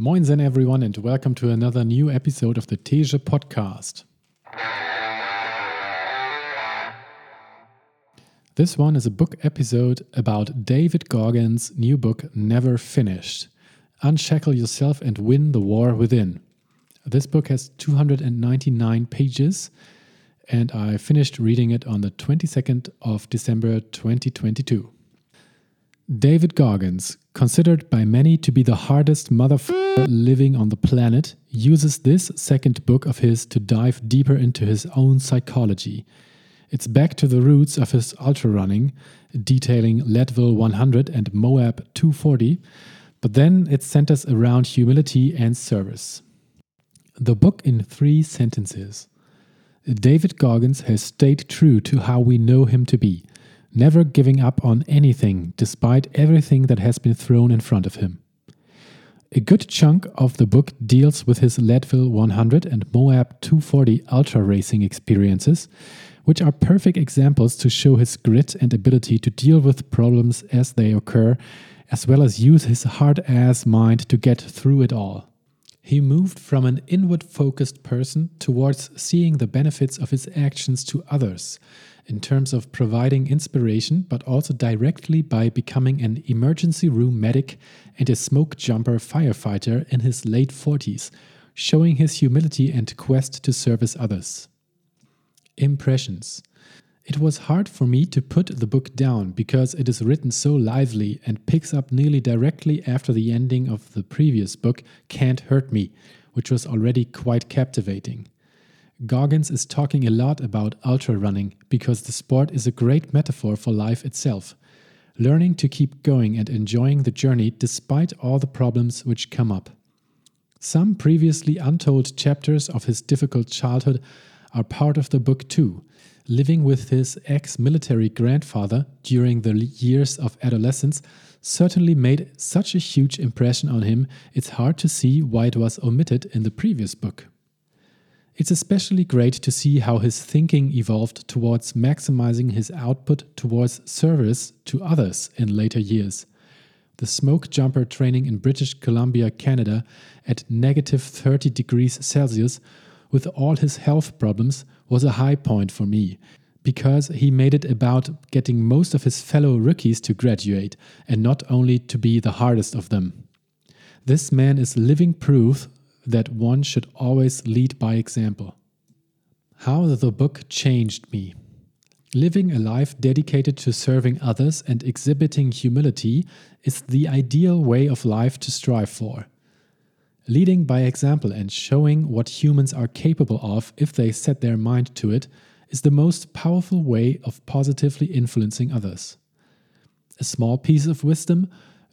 Moinsen, everyone, and welcome to another new episode of the Teja podcast. This one is a book episode about David Goggins' new book, Never Finished Unshackle Yourself and Win the War Within. This book has 299 pages, and I finished reading it on the 22nd of December 2022. David Goggins, considered by many to be the hardest motherfucker living on the planet, uses this second book of his to dive deeper into his own psychology. It's back to the roots of his ultra running, detailing Leadville 100 and Moab 240, but then it centers around humility and service. The book in three sentences. David Goggins has stayed true to how we know him to be never giving up on anything despite everything that has been thrown in front of him. A good chunk of the book deals with his Leadville 100 and Moab 240 ultra racing experiences, which are perfect examples to show his grit and ability to deal with problems as they occur, as well as use his hard ass mind to get through it all. He moved from an inward focused person towards seeing the benefits of his actions to others in terms of providing inspiration, but also directly by becoming an emergency room medic and a smoke jumper firefighter in his late 40s, showing his humility and quest to service others. Impressions. It was hard for me to put the book down because it is written so lively and picks up nearly directly after the ending of the previous book, Can't Hurt Me, which was already quite captivating. Goggins is talking a lot about ultra running because the sport is a great metaphor for life itself. Learning to keep going and enjoying the journey despite all the problems which come up. Some previously untold chapters of his difficult childhood are part of the book too. Living with his ex military grandfather during the years of adolescence certainly made such a huge impression on him, it's hard to see why it was omitted in the previous book. It's especially great to see how his thinking evolved towards maximizing his output towards service to others in later years. The smoke jumper training in British Columbia, Canada, at negative 30 degrees Celsius, with all his health problems, was a high point for me, because he made it about getting most of his fellow rookies to graduate, and not only to be the hardest of them. This man is living proof that one should always lead by example. How the book changed me. Living a life dedicated to serving others and exhibiting humility is the ideal way of life to strive for. Leading by example and showing what humans are capable of if they set their mind to it is the most powerful way of positively influencing others. A small piece of wisdom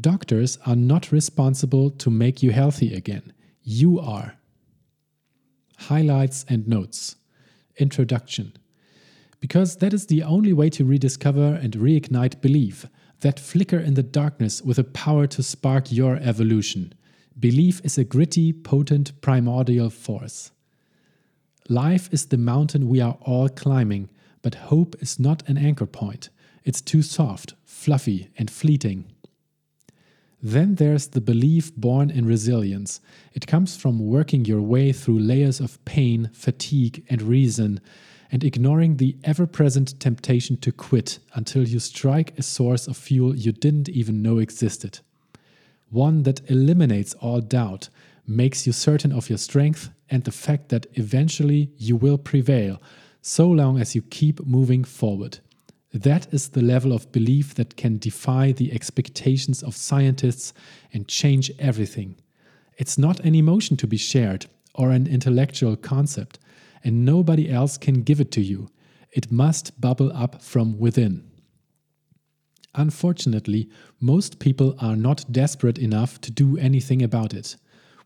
doctors are not responsible to make you healthy again. You are. Highlights and notes. Introduction. Because that is the only way to rediscover and reignite belief, that flicker in the darkness with a power to spark your evolution. Belief is a gritty, potent, primordial force. Life is the mountain we are all climbing, but hope is not an anchor point. It's too soft, fluffy, and fleeting. Then there's the belief born in resilience. It comes from working your way through layers of pain, fatigue, and reason, and ignoring the ever present temptation to quit until you strike a source of fuel you didn't even know existed. One that eliminates all doubt, makes you certain of your strength and the fact that eventually you will prevail, so long as you keep moving forward. That is the level of belief that can defy the expectations of scientists and change everything. It's not an emotion to be shared or an intellectual concept, and nobody else can give it to you. It must bubble up from within. Unfortunately, most people are not desperate enough to do anything about it.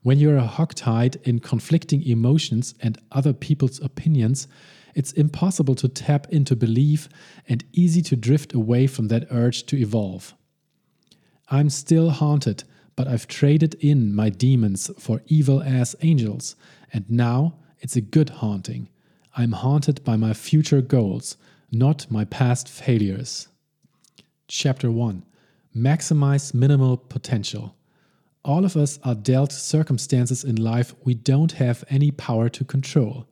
When you're hogtied in conflicting emotions and other people's opinions, it's impossible to tap into belief and easy to drift away from that urge to evolve. I'm still haunted, but I've traded in my demons for evil ass angels, and now it's a good haunting. I'm haunted by my future goals, not my past failures. Chapter 1 Maximize Minimal Potential. All of us are dealt circumstances in life we don't have any power to control.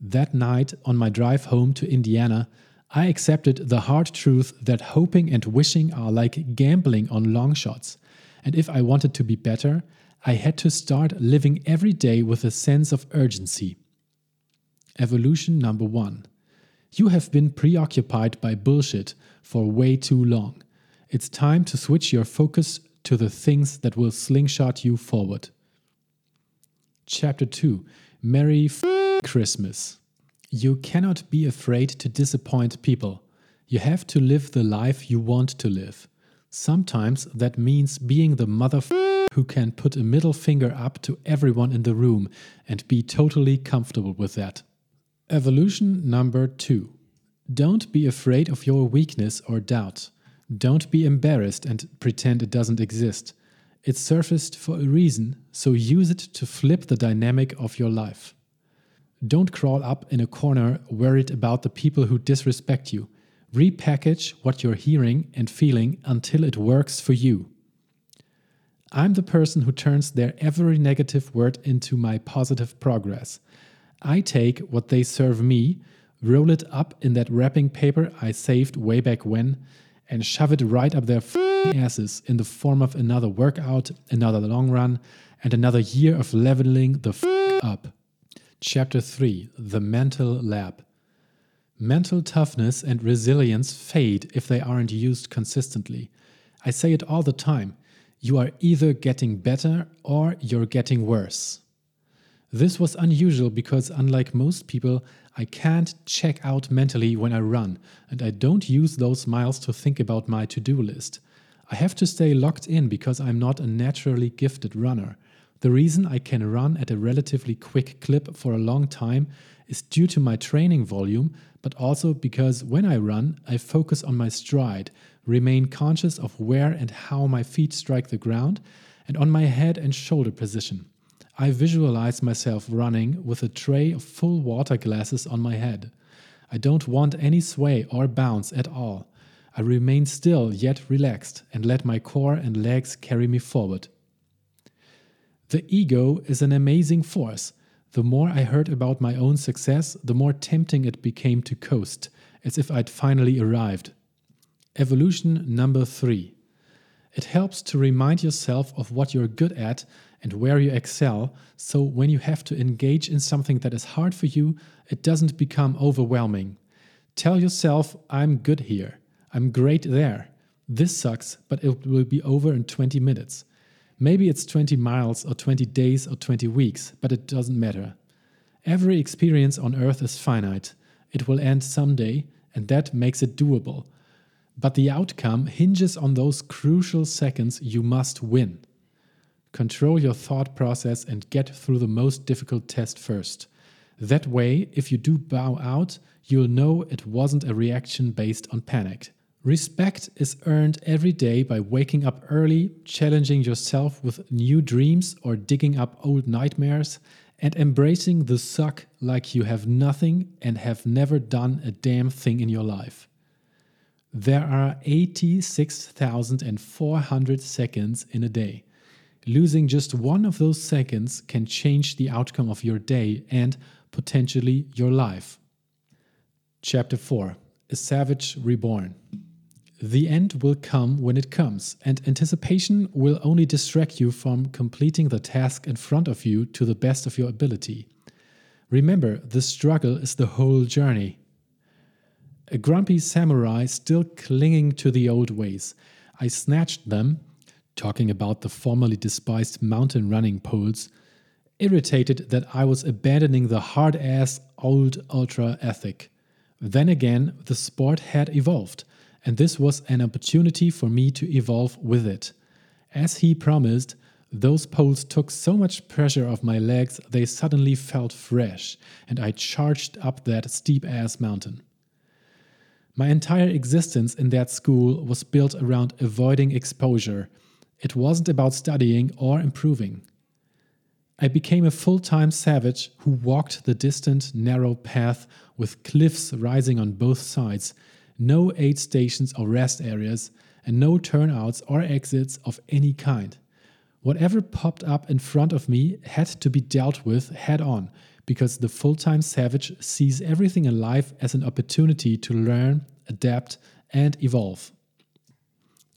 That night, on my drive home to Indiana, I accepted the hard truth that hoping and wishing are like gambling on long shots. And if I wanted to be better, I had to start living every day with a sense of urgency. Evolution number one. You have been preoccupied by bullshit for way too long. It's time to switch your focus to the things that will slingshot you forward. Chapter 2 Merry Christmas. You cannot be afraid to disappoint people. You have to live the life you want to live. Sometimes that means being the mother who can put a middle finger up to everyone in the room and be totally comfortable with that. Evolution number two. Don't be afraid of your weakness or doubt. Don't be embarrassed and pretend it doesn't exist. It surfaced for a reason, so use it to flip the dynamic of your life. Don't crawl up in a corner worried about the people who disrespect you. Repackage what you're hearing and feeling until it works for you. I'm the person who turns their every negative word into my positive progress. I take what they serve me, roll it up in that wrapping paper I saved way back when, and shove it right up their asses in the form of another workout, another long run, and another year of leveling the up. Chapter 3 The Mental Lab. Mental toughness and resilience fade if they aren't used consistently. I say it all the time. You are either getting better or you're getting worse. This was unusual because, unlike most people, I can't check out mentally when I run, and I don't use those miles to think about my to do list. I have to stay locked in because I'm not a naturally gifted runner. The reason I can run at a relatively quick clip for a long time is due to my training volume, but also because when I run, I focus on my stride, remain conscious of where and how my feet strike the ground, and on my head and shoulder position. I visualize myself running with a tray of full water glasses on my head. I don't want any sway or bounce at all. I remain still yet relaxed and let my core and legs carry me forward. The ego is an amazing force. The more I heard about my own success, the more tempting it became to coast, as if I'd finally arrived. Evolution number three. It helps to remind yourself of what you're good at and where you excel, so when you have to engage in something that is hard for you, it doesn't become overwhelming. Tell yourself, I'm good here. I'm great there. This sucks, but it will be over in 20 minutes. Maybe it's 20 miles or 20 days or 20 weeks, but it doesn't matter. Every experience on Earth is finite. It will end someday, and that makes it doable. But the outcome hinges on those crucial seconds you must win. Control your thought process and get through the most difficult test first. That way, if you do bow out, you'll know it wasn't a reaction based on panic. Respect is earned every day by waking up early, challenging yourself with new dreams or digging up old nightmares, and embracing the suck like you have nothing and have never done a damn thing in your life. There are 86,400 seconds in a day. Losing just one of those seconds can change the outcome of your day and potentially your life. Chapter 4 A Savage Reborn. The end will come when it comes, and anticipation will only distract you from completing the task in front of you to the best of your ability. Remember, the struggle is the whole journey. A grumpy samurai still clinging to the old ways. I snatched them talking about the formerly despised mountain running poles, irritated that I was abandoning the hard ass old ultra ethic. Then again, the sport had evolved, and this was an opportunity for me to evolve with it. As he promised, those poles took so much pressure off my legs they suddenly felt fresh, and I charged up that steep ass mountain. My entire existence in that school was built around avoiding exposure it wasn't about studying or improving. I became a full time savage who walked the distant, narrow path with cliffs rising on both sides, no aid stations or rest areas, and no turnouts or exits of any kind. Whatever popped up in front of me had to be dealt with head on because the full time savage sees everything in life as an opportunity to learn, adapt, and evolve.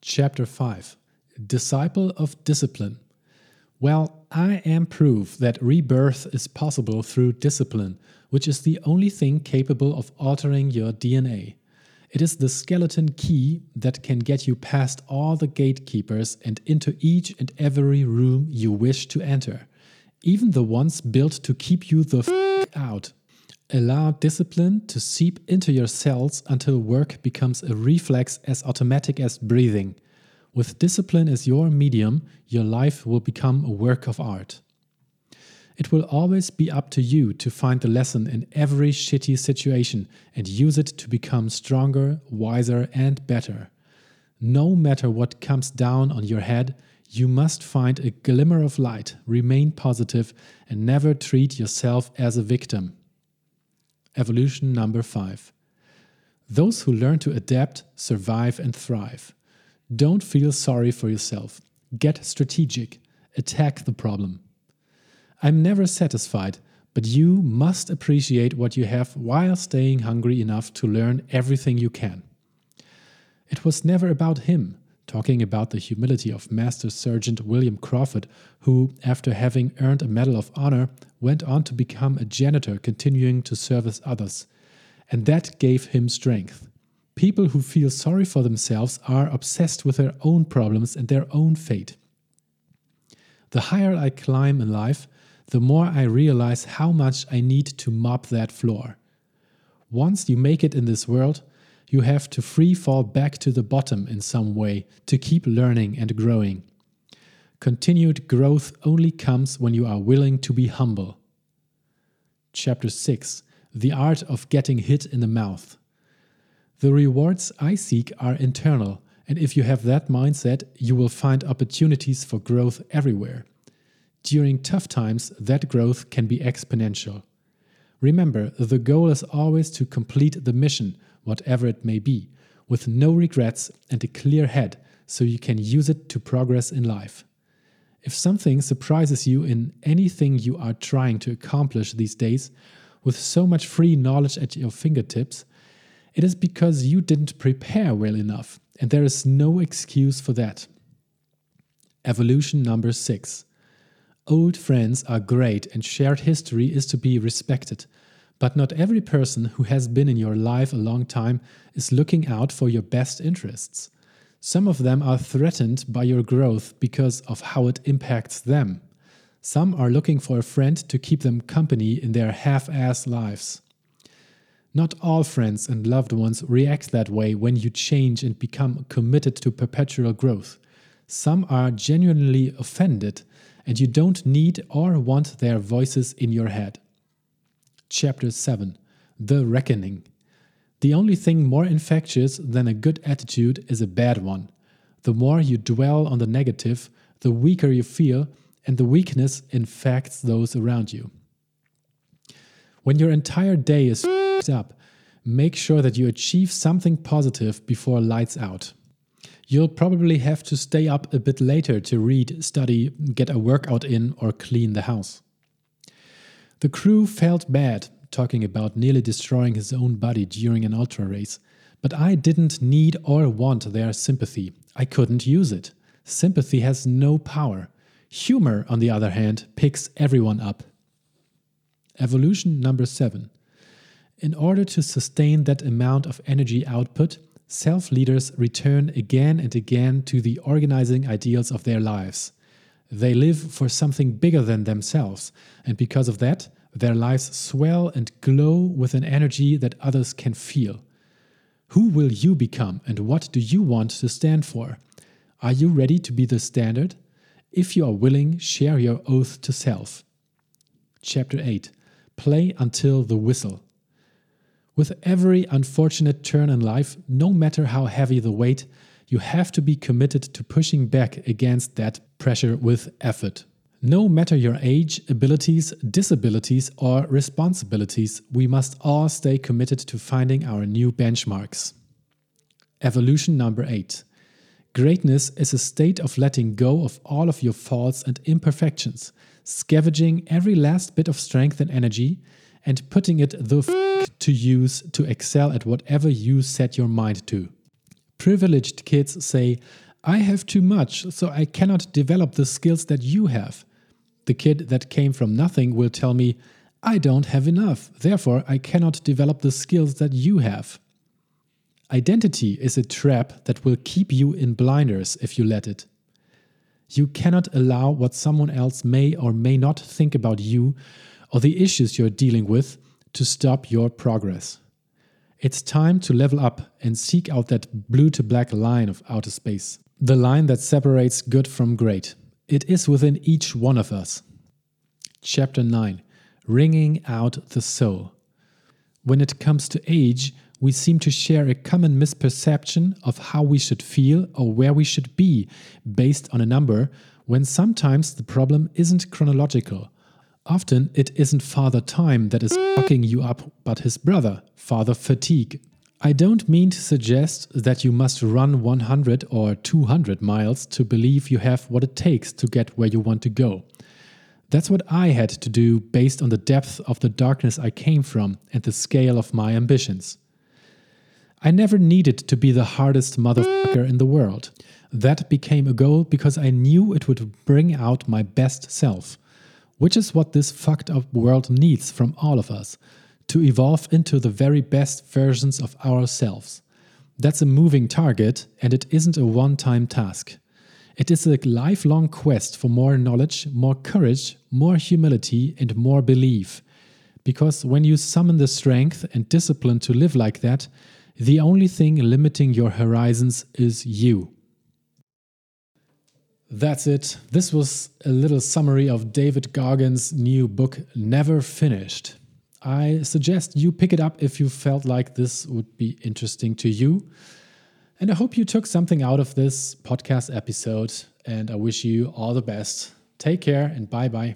Chapter 5 Disciple of Discipline. Well, I am proof that rebirth is possible through discipline, which is the only thing capable of altering your DNA. It is the skeleton key that can get you past all the gatekeepers and into each and every room you wish to enter even the ones built to keep you the f out. Allow discipline to seep into your cells until work becomes a reflex as automatic as breathing. With discipline as your medium, your life will become a work of art. It will always be up to you to find the lesson in every shitty situation and use it to become stronger, wiser, and better. No matter what comes down on your head, you must find a glimmer of light, remain positive, and never treat yourself as a victim. Evolution number five. Those who learn to adapt survive and thrive. Don't feel sorry for yourself. Get strategic. Attack the problem. I'm never satisfied, but you must appreciate what you have while staying hungry enough to learn everything you can. It was never about him talking about the humility of Master Sergeant William Crawford, who, after having earned a Medal of Honor, went on to become a janitor, continuing to service others. And that gave him strength. People who feel sorry for themselves are obsessed with their own problems and their own fate. The higher I climb in life, the more I realize how much I need to mop that floor. Once you make it in this world, you have to free fall back to the bottom in some way to keep learning and growing. Continued growth only comes when you are willing to be humble. Chapter 6 The Art of Getting Hit in the Mouth. The rewards I seek are internal, and if you have that mindset, you will find opportunities for growth everywhere. During tough times, that growth can be exponential. Remember, the goal is always to complete the mission, whatever it may be, with no regrets and a clear head so you can use it to progress in life. If something surprises you in anything you are trying to accomplish these days, with so much free knowledge at your fingertips, it is because you didn't prepare well enough, and there is no excuse for that. Evolution number six. Old friends are great, and shared history is to be respected, but not every person who has been in your life a long time is looking out for your best interests. Some of them are threatened by your growth because of how it impacts them. Some are looking for a friend to keep them company in their half ass lives. Not all friends and loved ones react that way when you change and become committed to perpetual growth. Some are genuinely offended, and you don't need or want their voices in your head. Chapter 7 The Reckoning. The only thing more infectious than a good attitude is a bad one. The more you dwell on the negative, the weaker you feel, and the weakness infects those around you. When your entire day is up, make sure that you achieve something positive before lights out. You'll probably have to stay up a bit later to read, study, get a workout in, or clean the house. The crew felt bad, talking about nearly destroying his own body during an ultra race, but I didn't need or want their sympathy. I couldn't use it. Sympathy has no power. Humor, on the other hand, picks everyone up. Evolution number seven. In order to sustain that amount of energy output, self leaders return again and again to the organizing ideals of their lives. They live for something bigger than themselves, and because of that, their lives swell and glow with an energy that others can feel. Who will you become, and what do you want to stand for? Are you ready to be the standard? If you are willing, share your oath to self. Chapter 8 Play until the whistle. With every unfortunate turn in life, no matter how heavy the weight, you have to be committed to pushing back against that pressure with effort. No matter your age, abilities, disabilities, or responsibilities, we must all stay committed to finding our new benchmarks. Evolution number 8 Greatness is a state of letting go of all of your faults and imperfections, scavenging every last bit of strength and energy, and putting it the f to use to excel at whatever you set your mind to. Privileged kids say, I have too much, so I cannot develop the skills that you have. The kid that came from nothing will tell me, I don't have enough, therefore I cannot develop the skills that you have. Identity is a trap that will keep you in blinders if you let it. You cannot allow what someone else may or may not think about you or the issues you're dealing with to stop your progress. It's time to level up and seek out that blue to black line of outer space. The line that separates good from great. It is within each one of us. Chapter 9 Ringing Out the Soul. When it comes to age, we seem to share a common misperception of how we should feel or where we should be based on a number, when sometimes the problem isn't chronological. Often it isn't Father Time that is hmm. fucking you up, but his brother, Father Fatigue. I don't mean to suggest that you must run 100 or 200 miles to believe you have what it takes to get where you want to go. That's what I had to do based on the depth of the darkness I came from and the scale of my ambitions. I never needed to be the hardest motherfucker in the world. That became a goal because I knew it would bring out my best self, which is what this fucked up world needs from all of us to evolve into the very best versions of ourselves. That's a moving target, and it isn't a one time task. It is a lifelong quest for more knowledge, more courage, more humility, and more belief. Because when you summon the strength and discipline to live like that, the only thing limiting your horizons is you. That's it. This was a little summary of David Goggins' new book, Never Finished. I suggest you pick it up if you felt like this would be interesting to you. And I hope you took something out of this podcast episode. And I wish you all the best. Take care and bye bye.